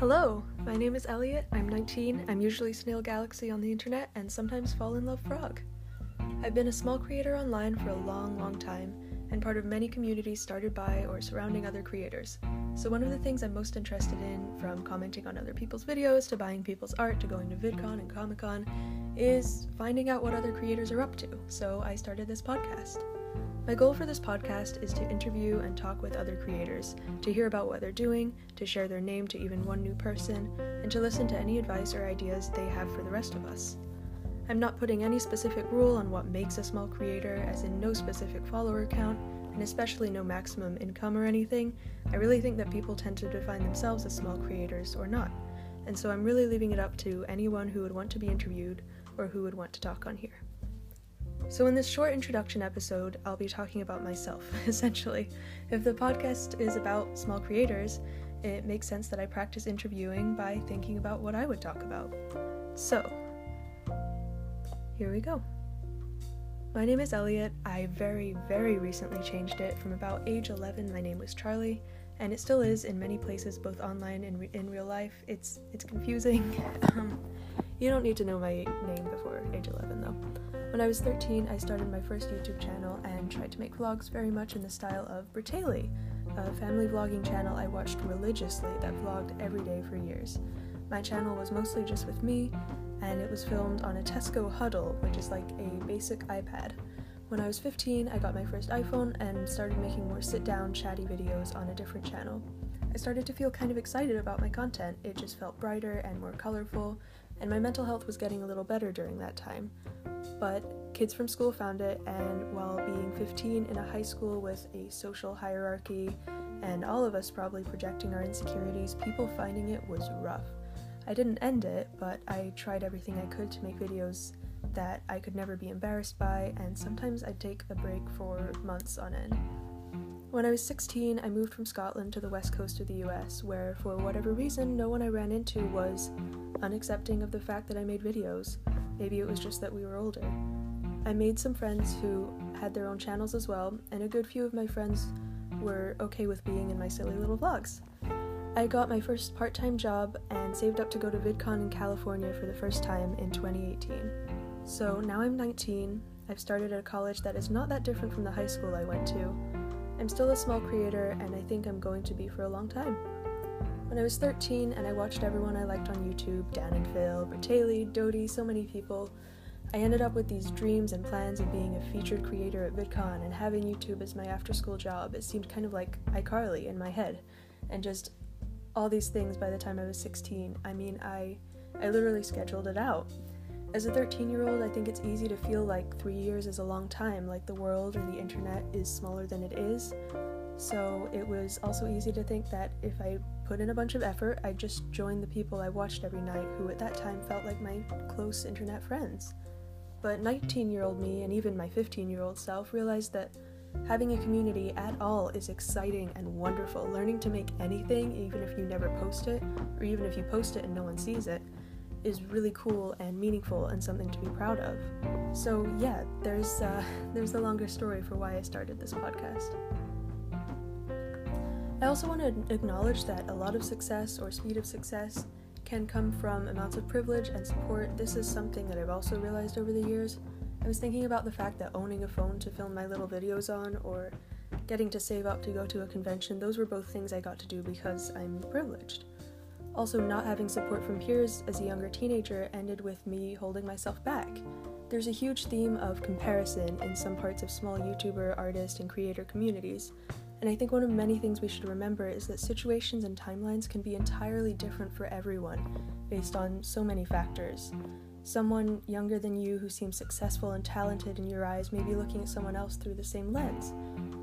Hello, my name is Elliot. I'm 19. I'm usually Snail Galaxy on the internet and sometimes Fall in Love Frog. I've been a small creator online for a long, long time and part of many communities started by or surrounding other creators. So, one of the things I'm most interested in, from commenting on other people's videos to buying people's art to going to VidCon and Comic Con, is finding out what other creators are up to. So, I started this podcast. My goal for this podcast is to interview and talk with other creators, to hear about what they're doing, to share their name to even one new person, and to listen to any advice or ideas they have for the rest of us. I'm not putting any specific rule on what makes a small creator, as in no specific follower count, and especially no maximum income or anything. I really think that people tend to define themselves as small creators or not, and so I'm really leaving it up to anyone who would want to be interviewed or who would want to talk on here. So, in this short introduction episode, I'll be talking about myself, essentially. If the podcast is about small creators, it makes sense that I practice interviewing by thinking about what I would talk about. So, here we go. My name is Elliot. I very, very recently changed it. From about age 11, my name was Charlie, and it still is in many places, both online and re- in real life. It's it's confusing. Um, you don't need to know my name before age 11, though. When I was 13, I started my first YouTube channel and tried to make vlogs very much in the style of Bratayley, a family vlogging channel I watched religiously that vlogged every day for years. My channel was mostly just with me, and it was filmed on a Tesco Hudl, which is like a basic iPad. When I was 15, I got my first iPhone and started making more sit down, chatty videos on a different channel. I started to feel kind of excited about my content, it just felt brighter and more colorful, and my mental health was getting a little better during that time. But kids from school found it, and while being 15 in a high school with a social hierarchy, and all of us probably projecting our insecurities, people finding it was rough. I didn't end it, but I tried everything I could to make videos that I could never be embarrassed by, and sometimes I'd take a break for months on end. When I was 16, I moved from Scotland to the west coast of the US, where, for whatever reason, no one I ran into was unaccepting of the fact that I made videos. Maybe it was just that we were older. I made some friends who had their own channels as well, and a good few of my friends were okay with being in my silly little vlogs. I got my first part time job and saved up to go to VidCon in California for the first time in 2018. So now I'm 19, I've started at a college that is not that different from the high school I went to. I'm still a small creator, and I think I'm going to be for a long time. When I was 13 and I watched everyone I liked on YouTube Dan and Phil, Bratayley, Dodie, so many people I ended up with these dreams and plans of being a featured creator at VidCon and having YouTube as my after school job. It seemed kind of like iCarly in my head, and just all these things by the time I was 16. I mean, I I literally scheduled it out. As a 13 year old, I think it's easy to feel like three years is a long time, like the world or the internet is smaller than it is. So it was also easy to think that if I put in a bunch of effort, I'd just join the people I watched every night who at that time felt like my close internet friends. But 19 year old me and even my 15 year old self realized that Having a community at all is exciting and wonderful. Learning to make anything, even if you never post it, or even if you post it and no one sees it, is really cool and meaningful and something to be proud of. So yeah, there's uh, there's the longer story for why I started this podcast. I also want to acknowledge that a lot of success or speed of success can come from amounts of privilege and support. This is something that I've also realized over the years. I was thinking about the fact that owning a phone to film my little videos on, or getting to save up to go to a convention, those were both things I got to do because I'm privileged. Also, not having support from peers as a younger teenager ended with me holding myself back. There's a huge theme of comparison in some parts of small YouTuber, artist, and creator communities, and I think one of many things we should remember is that situations and timelines can be entirely different for everyone based on so many factors. Someone younger than you who seems successful and talented in your eyes may be looking at someone else through the same lens.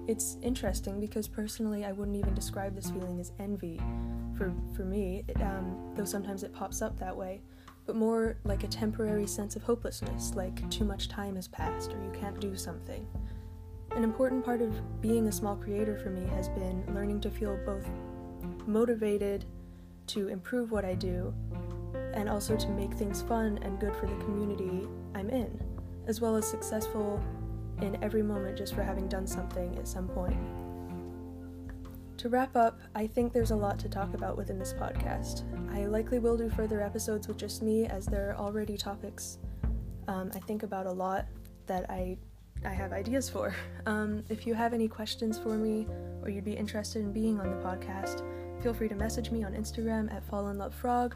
It's interesting because personally, I wouldn't even describe this feeling as envy for, for me, it, um, though sometimes it pops up that way, but more like a temporary sense of hopelessness, like too much time has passed or you can't do something. An important part of being a small creator for me has been learning to feel both motivated to improve what I do and also to make things fun and good for the community I'm in, as well as successful in every moment just for having done something at some point. To wrap up, I think there's a lot to talk about within this podcast. I likely will do further episodes with just me, as there are already topics um, I think about a lot that I I have ideas for. Um, if you have any questions for me, or you'd be interested in being on the podcast, feel free to message me on Instagram at FallenLoveFrog.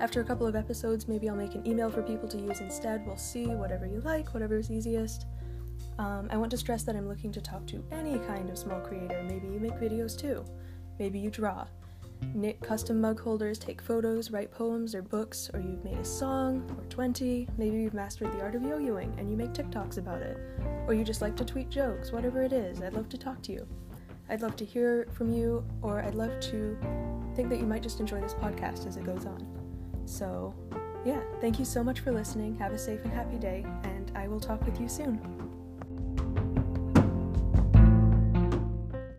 After a couple of episodes, maybe I'll make an email for people to use instead. We'll see, whatever you like, whatever is easiest. Um, I want to stress that I'm looking to talk to any kind of small creator. Maybe you make videos too. Maybe you draw knit custom mug holders, take photos, write poems or books, or you've made a song or 20. Maybe you've mastered the art of yo yoing and you make TikToks about it. Or you just like to tweet jokes, whatever it is, I'd love to talk to you. I'd love to hear from you, or I'd love to think that you might just enjoy this podcast as it goes on. So, yeah, thank you so much for listening. Have a safe and happy day, and I will talk with you soon.